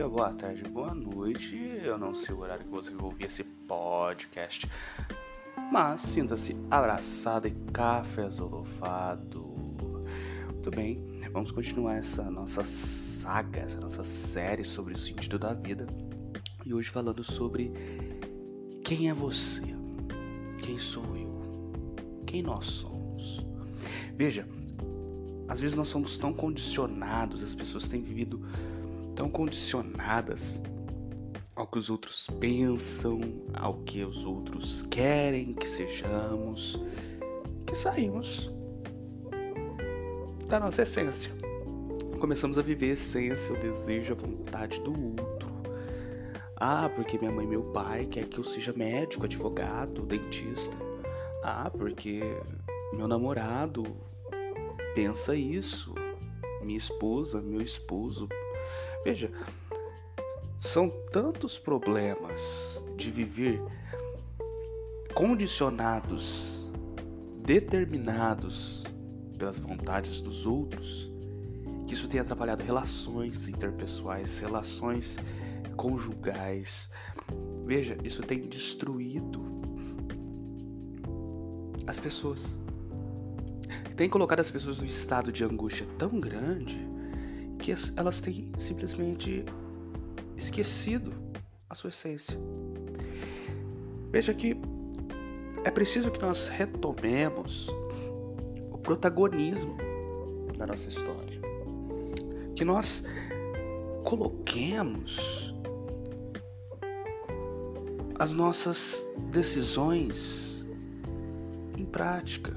dia, boa tarde, boa noite. Eu não sei o horário que você vai ouvir esse podcast, mas sinta-se abraçado e cafezolofado. Muito bem, vamos continuar essa nossa saga, essa nossa série sobre o sentido da vida. E hoje falando sobre quem é você, quem sou eu, quem nós somos. Veja, às vezes nós somos tão condicionados, as pessoas têm vivido tão condicionadas ao que os outros pensam, ao que os outros querem que sejamos, que saímos da nossa essência. Começamos a viver a essência, o desejo, a vontade do outro. Ah, porque minha mãe e meu pai quer que eu seja médico, advogado, dentista. Ah, porque meu namorado pensa isso. Minha esposa, meu esposo. Veja, são tantos problemas de viver condicionados, determinados pelas vontades dos outros, que isso tem atrapalhado relações interpessoais, relações conjugais. Veja, isso tem destruído as pessoas tem colocado as pessoas num estado de angústia tão grande elas têm simplesmente esquecido a sua essência. Veja que é preciso que nós retomemos o protagonismo da nossa história. Que nós coloquemos as nossas decisões em prática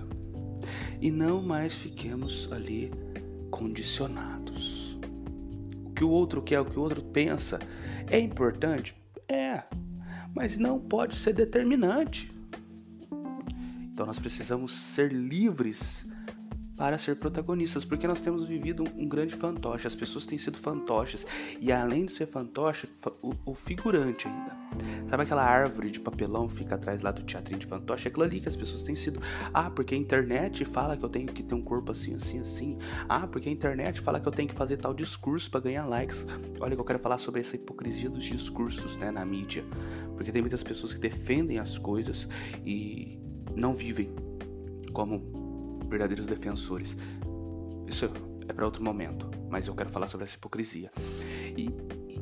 e não mais fiquemos ali condicionados. Que o outro quer, o que o outro pensa é importante? É, mas não pode ser determinante. Então nós precisamos ser livres para ser protagonistas, porque nós temos vivido um, grande fantoche, as pessoas têm sido fantoches, e além de ser fantoche, o, o, figurante ainda. Sabe aquela árvore de papelão que fica atrás lá do teatrinho de fantoche? É aquilo ali que as pessoas têm sido. Ah, porque a internet fala que eu tenho que ter um corpo assim, assim, assim. Ah, porque a internet fala que eu tenho que fazer tal discurso para ganhar likes. Olha que eu quero falar sobre essa hipocrisia dos discursos, né, na mídia. Porque tem muitas pessoas que defendem as coisas e não vivem como verdadeiros defensores. Isso é para outro momento, mas eu quero falar sobre essa hipocrisia. E,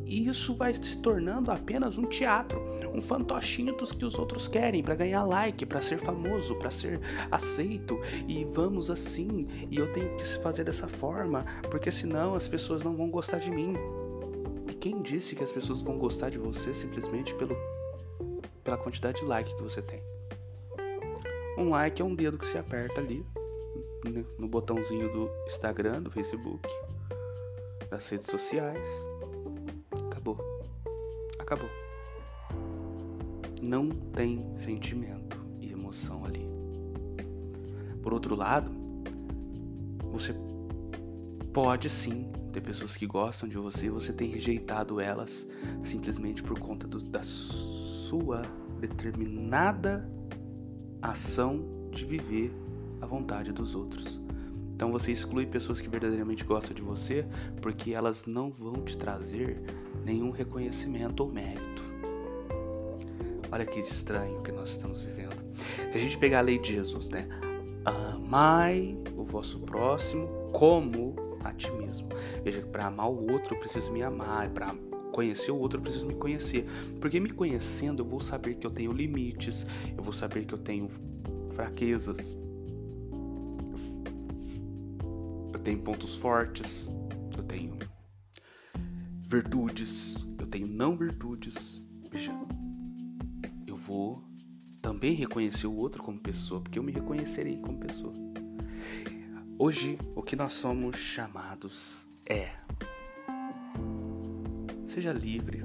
e isso vai se tornando apenas um teatro, um fantochinho dos que os outros querem para ganhar like, para ser famoso, para ser aceito. E vamos assim, e eu tenho que fazer dessa forma, porque senão as pessoas não vão gostar de mim. E quem disse que as pessoas vão gostar de você simplesmente pelo, pela quantidade de like que você tem? Um like é um dedo que se aperta ali né, no botãozinho do Instagram, do Facebook, das redes sociais. Acabou. Acabou. Não tem sentimento e emoção ali. Por outro lado, você pode sim ter pessoas que gostam de você e você tem rejeitado elas simplesmente por conta do, da sua determinada ação de viver a vontade dos outros. Então você exclui pessoas que verdadeiramente gostam de você porque elas não vão te trazer nenhum reconhecimento ou mérito. Olha que estranho que nós estamos vivendo. Se a gente pegar a lei de Jesus, né? Amai o vosso próximo como a ti mesmo. Veja que para amar o outro eu preciso me amar, para conhecer o outro eu preciso me conhecer. Porque me conhecendo eu vou saber que eu tenho limites, eu vou saber que eu tenho fraquezas, tenho pontos fortes, eu tenho virtudes, eu tenho não virtudes. Veja, eu vou também reconhecer o outro como pessoa, porque eu me reconhecerei como pessoa. Hoje, o que nós somos chamados é: seja livre,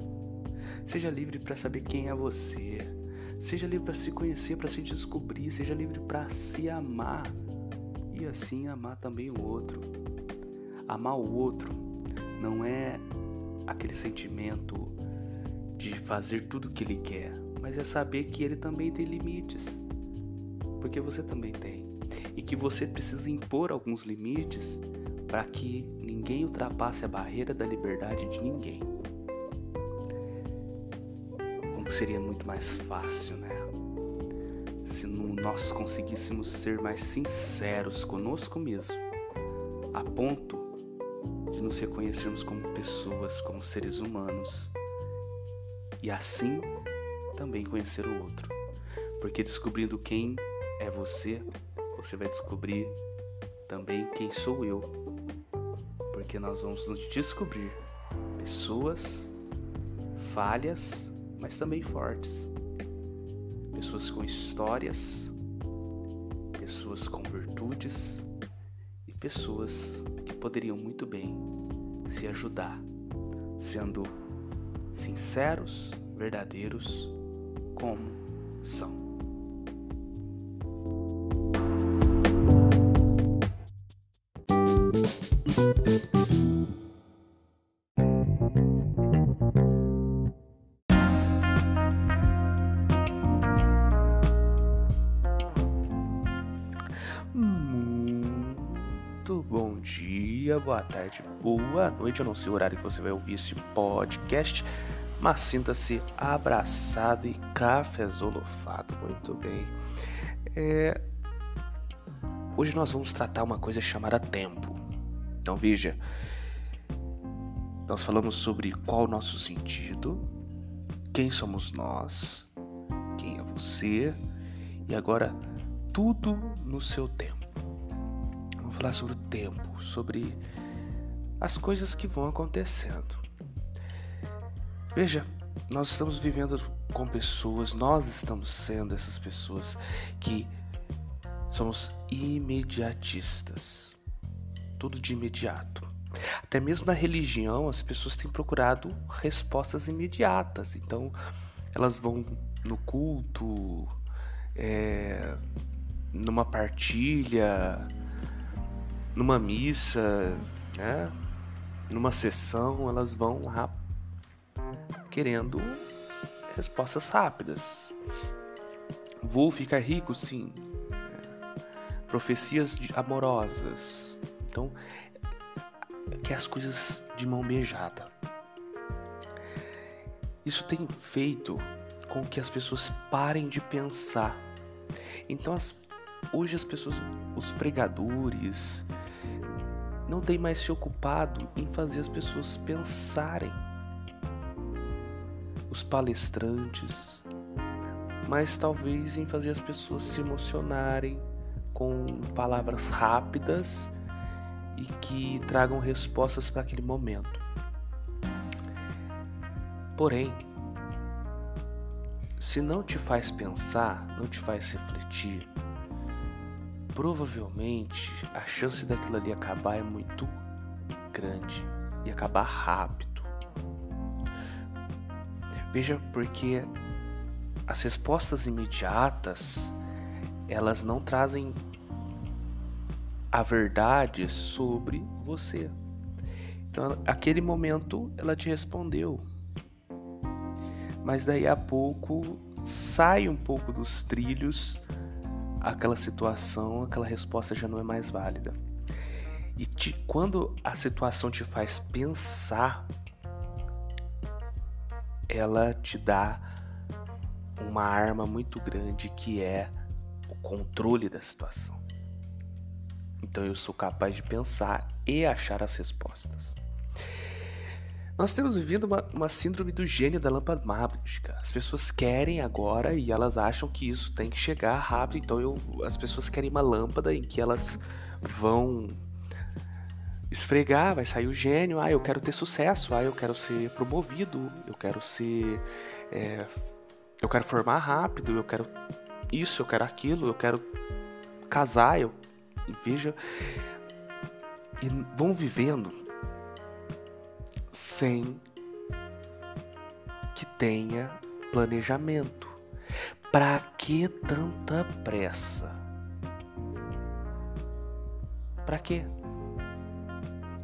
seja livre para saber quem é você, seja livre para se conhecer, para se descobrir, seja livre para se amar e assim amar também o outro. Amar o outro não é aquele sentimento de fazer tudo o que ele quer, mas é saber que ele também tem limites, porque você também tem, e que você precisa impor alguns limites para que ninguém ultrapasse a barreira da liberdade de ninguém. Tudo seria muito mais fácil, né? Se nós conseguíssemos ser mais sinceros conosco mesmo, a ponto de nos reconhecermos como pessoas, como seres humanos, e assim também conhecer o outro. Porque descobrindo quem é você, você vai descobrir também quem sou eu. Porque nós vamos nos descobrir pessoas falhas, mas também fortes. Pessoas com histórias, pessoas com virtudes e pessoas que poderiam muito bem se ajudar, sendo sinceros, verdadeiros, como são. Dia, boa tarde, boa noite. Eu não sei o horário que você vai ouvir esse podcast, mas sinta-se abraçado e cafezolofado. Muito bem. É... Hoje nós vamos tratar uma coisa chamada tempo. Então veja, nós falamos sobre qual o nosso sentido, quem somos nós, quem é você, e agora tudo no seu tempo falar sobre o tempo, sobre as coisas que vão acontecendo. Veja, nós estamos vivendo com pessoas, nós estamos sendo essas pessoas que somos imediatistas. Tudo de imediato. Até mesmo na religião, as pessoas têm procurado respostas imediatas. Então, elas vão no culto, é, numa partilha, numa missa, né? numa sessão, elas vão rap... querendo respostas rápidas. Vou ficar rico, sim. Profecias amorosas. Então, que as coisas de mão beijada. Isso tem feito com que as pessoas parem de pensar. Então, as, hoje as pessoas, os pregadores, não tem mais se ocupado em fazer as pessoas pensarem. Os palestrantes, mas talvez em fazer as pessoas se emocionarem com palavras rápidas e que tragam respostas para aquele momento. Porém, se não te faz pensar, não te faz refletir, provavelmente a chance daquilo ali acabar é muito grande e acabar rápido. Veja, porque as respostas imediatas elas não trazem a verdade sobre você. Então, aquele momento ela te respondeu, mas daí a pouco sai um pouco dos trilhos aquela situação, aquela resposta já não é mais válida. E te, quando a situação te faz pensar, ela te dá uma arma muito grande que é o controle da situação. Então eu sou capaz de pensar e achar as respostas. Nós temos vivido uma, uma, síndrome do gênio da lâmpada mágica. As pessoas querem agora e elas acham que isso tem que chegar rápido. Então eu, as pessoas querem uma lâmpada em que elas vão esfregar, vai sair o gênio. Ah, eu quero ter sucesso. Ah, eu quero ser promovido. Eu quero ser. É, eu quero formar rápido. Eu quero isso, eu quero aquilo. Eu quero casar. Eu veja. E vão vivendo sem que tenha planejamento. Para que tanta pressa? Para quê?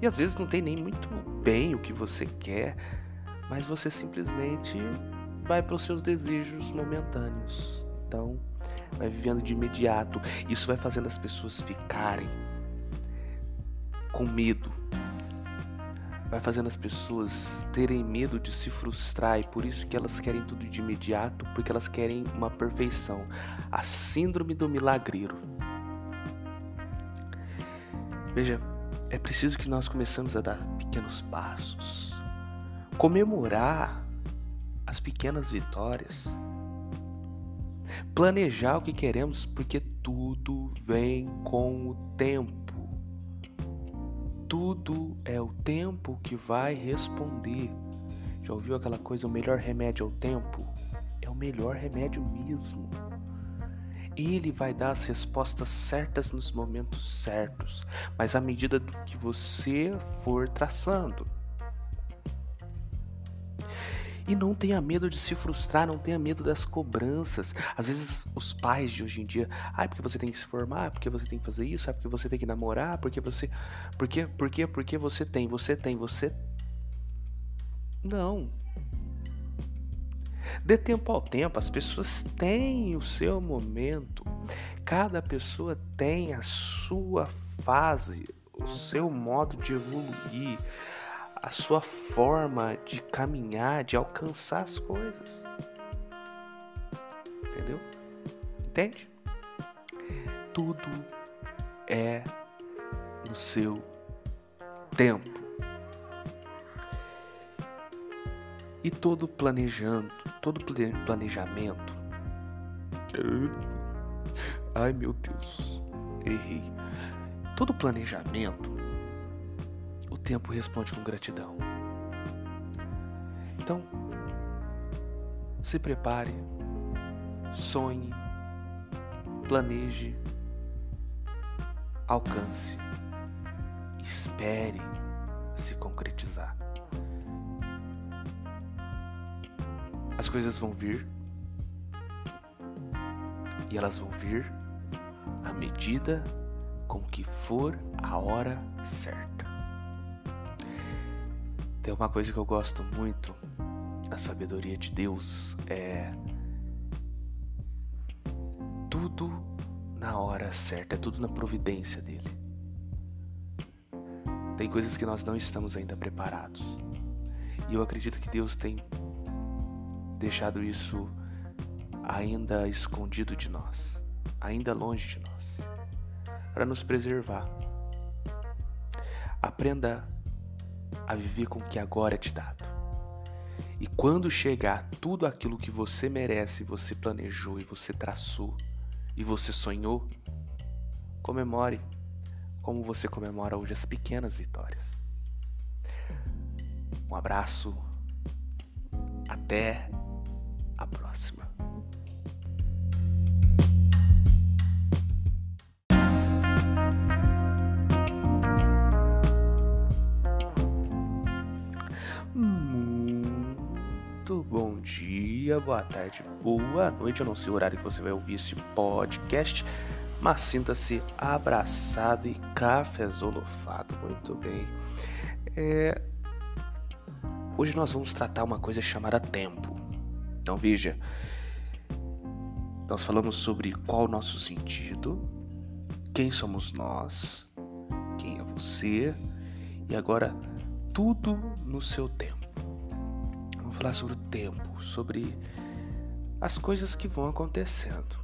E às vezes não tem nem muito bem o que você quer, mas você simplesmente vai para os seus desejos momentâneos. Então, vai vivendo de imediato. Isso vai fazendo as pessoas ficarem com medo vai fazendo as pessoas terem medo de se frustrar e por isso que elas querem tudo de imediato, porque elas querem uma perfeição. A síndrome do milagreiro. Veja, é preciso que nós começamos a dar pequenos passos, comemorar as pequenas vitórias, planejar o que queremos, porque tudo vem com o tempo tudo é o tempo que vai responder. Já ouviu aquela coisa? O melhor remédio é o tempo? É o melhor remédio mesmo. Ele vai dar as respostas certas nos momentos certos, mas à medida do que você for traçando. E não tenha medo de se frustrar, não tenha medo das cobranças. Às vezes os pais de hoje em dia, ah, porque você tem que se formar, porque você tem que fazer isso, ah, porque você tem que namorar, porque você. Porque, porque, porque você tem, você tem, você. Não. Dê tempo ao tempo, as pessoas têm o seu momento. Cada pessoa tem a sua fase, o seu modo de evoluir a sua forma de caminhar, de alcançar as coisas. Entendeu? Entende? Tudo é no seu tempo. E todo planejando, todo planejamento. Ai meu Deus, errei. Todo planejamento tempo responde com gratidão. Então, se prepare, sonhe, planeje, alcance, espere se concretizar. As coisas vão vir e elas vão vir à medida com que for a hora certa. Tem uma coisa que eu gosto muito da sabedoria de Deus é tudo na hora certa, é tudo na providência dele. Tem coisas que nós não estamos ainda preparados. E eu acredito que Deus tem deixado isso ainda escondido de nós, ainda longe de nós, para nos preservar. Aprenda a viver com o que agora é te dado. E quando chegar tudo aquilo que você merece, você planejou e você traçou e você sonhou, comemore como você comemora hoje as pequenas vitórias. Um abraço, até a próxima. Dia, boa tarde, boa noite. Eu não sei o horário que você vai ouvir esse podcast, mas sinta-se abraçado e cafezolofado. Muito bem. É... Hoje nós vamos tratar uma coisa chamada tempo. Então veja, nós falamos sobre qual o nosso sentido, quem somos nós, quem é você, e agora tudo no seu tempo falar sobre o tempo, sobre as coisas que vão acontecendo.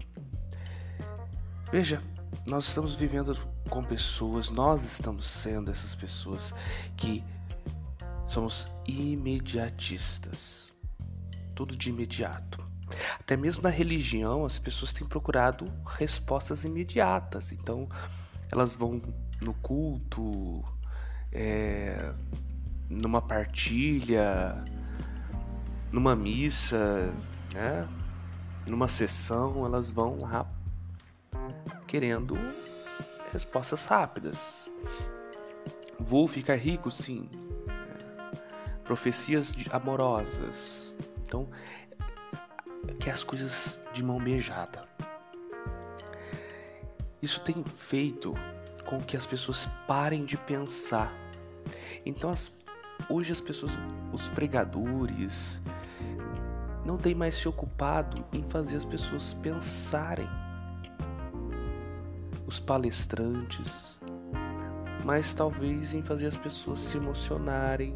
Veja, nós estamos vivendo com pessoas, nós estamos sendo essas pessoas que somos imediatistas. Tudo de imediato. Até mesmo na religião, as pessoas têm procurado respostas imediatas. Então, elas vão no culto, é, numa partilha, numa missa, né? numa sessão, elas vão querendo respostas rápidas. Vou ficar rico, sim. Profecias amorosas. Então, que as coisas de mão beijada. Isso tem feito com que as pessoas parem de pensar. Então, as, hoje as pessoas, os pregadores, não tem mais se ocupado em fazer as pessoas pensarem. Os palestrantes, mas talvez em fazer as pessoas se emocionarem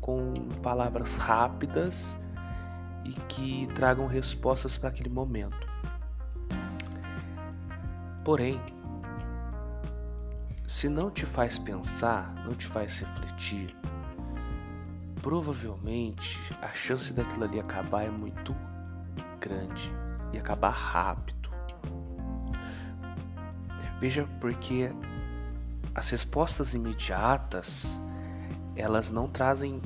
com palavras rápidas e que tragam respostas para aquele momento. Porém, se não te faz pensar, não te faz refletir, provavelmente a chance daquilo ali acabar é muito grande e acabar rápido. Veja, porque as respostas imediatas elas não trazem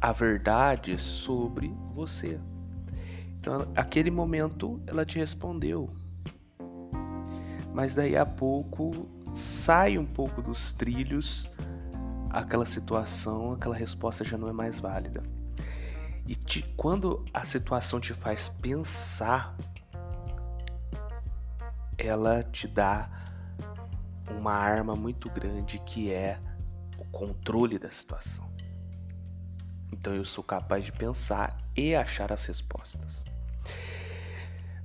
a verdade sobre você. Então, aquele momento ela te respondeu, mas daí a pouco sai um pouco dos trilhos aquela situação, aquela resposta já não é mais válida. E te, quando a situação te faz pensar, ela te dá uma arma muito grande que é o controle da situação. Então eu sou capaz de pensar e achar as respostas.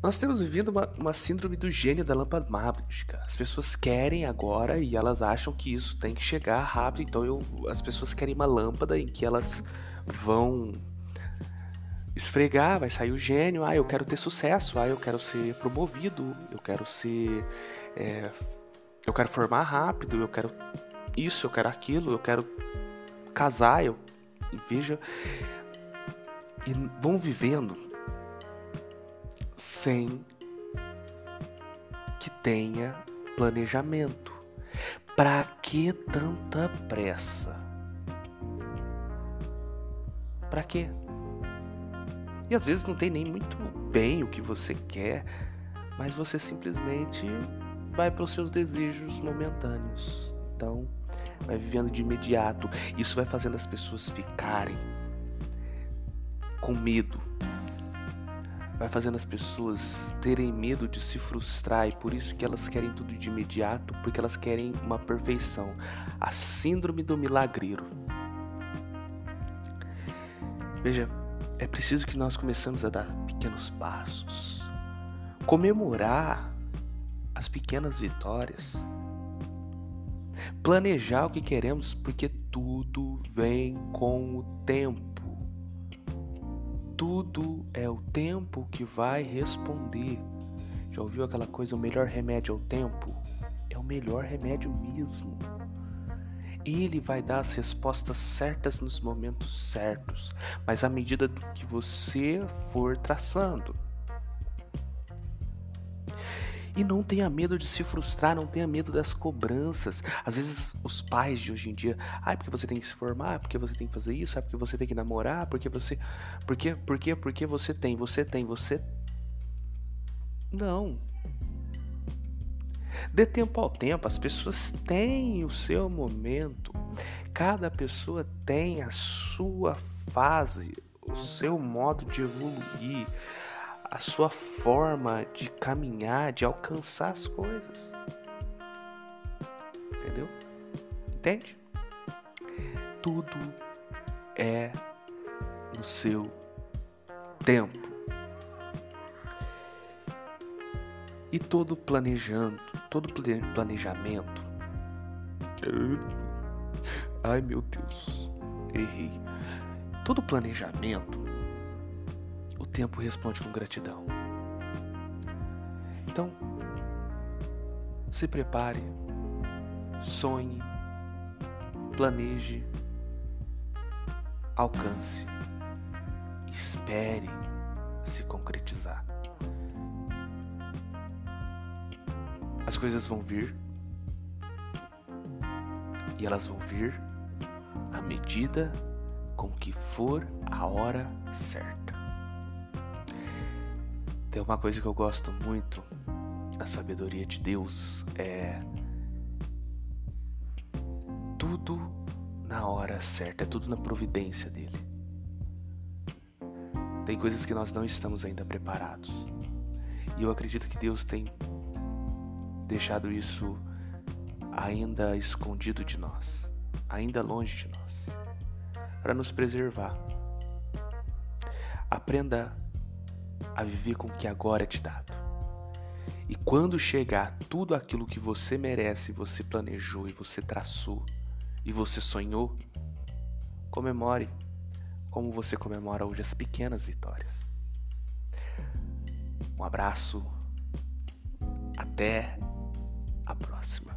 Nós temos vivido uma, uma, síndrome do gênio da lâmpada mágica. As pessoas querem agora e elas acham que isso tem que chegar rápido. Então eu, as pessoas querem uma lâmpada em que elas vão esfregar, vai sair o gênio. Ah, eu quero ter sucesso. Ah, eu quero ser promovido. Eu quero ser. É, eu quero formar rápido. Eu quero isso, eu quero aquilo. Eu quero casar. Eu veja e vão vivendo sem que tenha planejamento. Para que tanta pressa? Para quê? E às vezes não tem nem muito bem o que você quer, mas você simplesmente vai para os seus desejos momentâneos. Então, vai vivendo de imediato. Isso vai fazendo as pessoas ficarem com medo vai fazendo as pessoas terem medo de se frustrar e por isso que elas querem tudo de imediato, porque elas querem uma perfeição. A síndrome do milagreiro. Veja, é preciso que nós começamos a dar pequenos passos, comemorar as pequenas vitórias, planejar o que queremos, porque tudo vem com o tempo tudo é o tempo que vai responder. Já ouviu aquela coisa? O melhor remédio é o tempo? É o melhor remédio mesmo. Ele vai dar as respostas certas nos momentos certos, mas à medida do que você for traçando. E não tenha medo de se frustrar, não tenha medo das cobranças. Às vezes os pais de hoje em dia, ah, é porque você tem que se formar, é porque você tem que fazer isso, é porque você tem que namorar, porque você. Porque, porque, porque você tem, você tem, você. Não. Dê tempo ao tempo, as pessoas têm o seu momento. Cada pessoa tem a sua fase, o seu modo de evoluir a sua forma de caminhar, de alcançar as coisas. Entendeu? Entende? Tudo é no seu tempo. E todo planejando, todo planejamento. Ai meu Deus, errei. Todo planejamento tempo responde com gratidão. Então, se prepare, sonhe, planeje, alcance, espere se concretizar. As coisas vão vir e elas vão vir à medida com que for a hora certa. Tem uma coisa que eu gosto muito da sabedoria de Deus é tudo na hora certa, é tudo na providência dele. Tem coisas que nós não estamos ainda preparados. E eu acredito que Deus tem deixado isso ainda escondido de nós, ainda longe de nós, para nos preservar. Aprenda a viver com o que agora é te dado. E quando chegar tudo aquilo que você merece, você planejou e você traçou e você sonhou, comemore como você comemora hoje as pequenas vitórias. Um abraço. Até a próxima.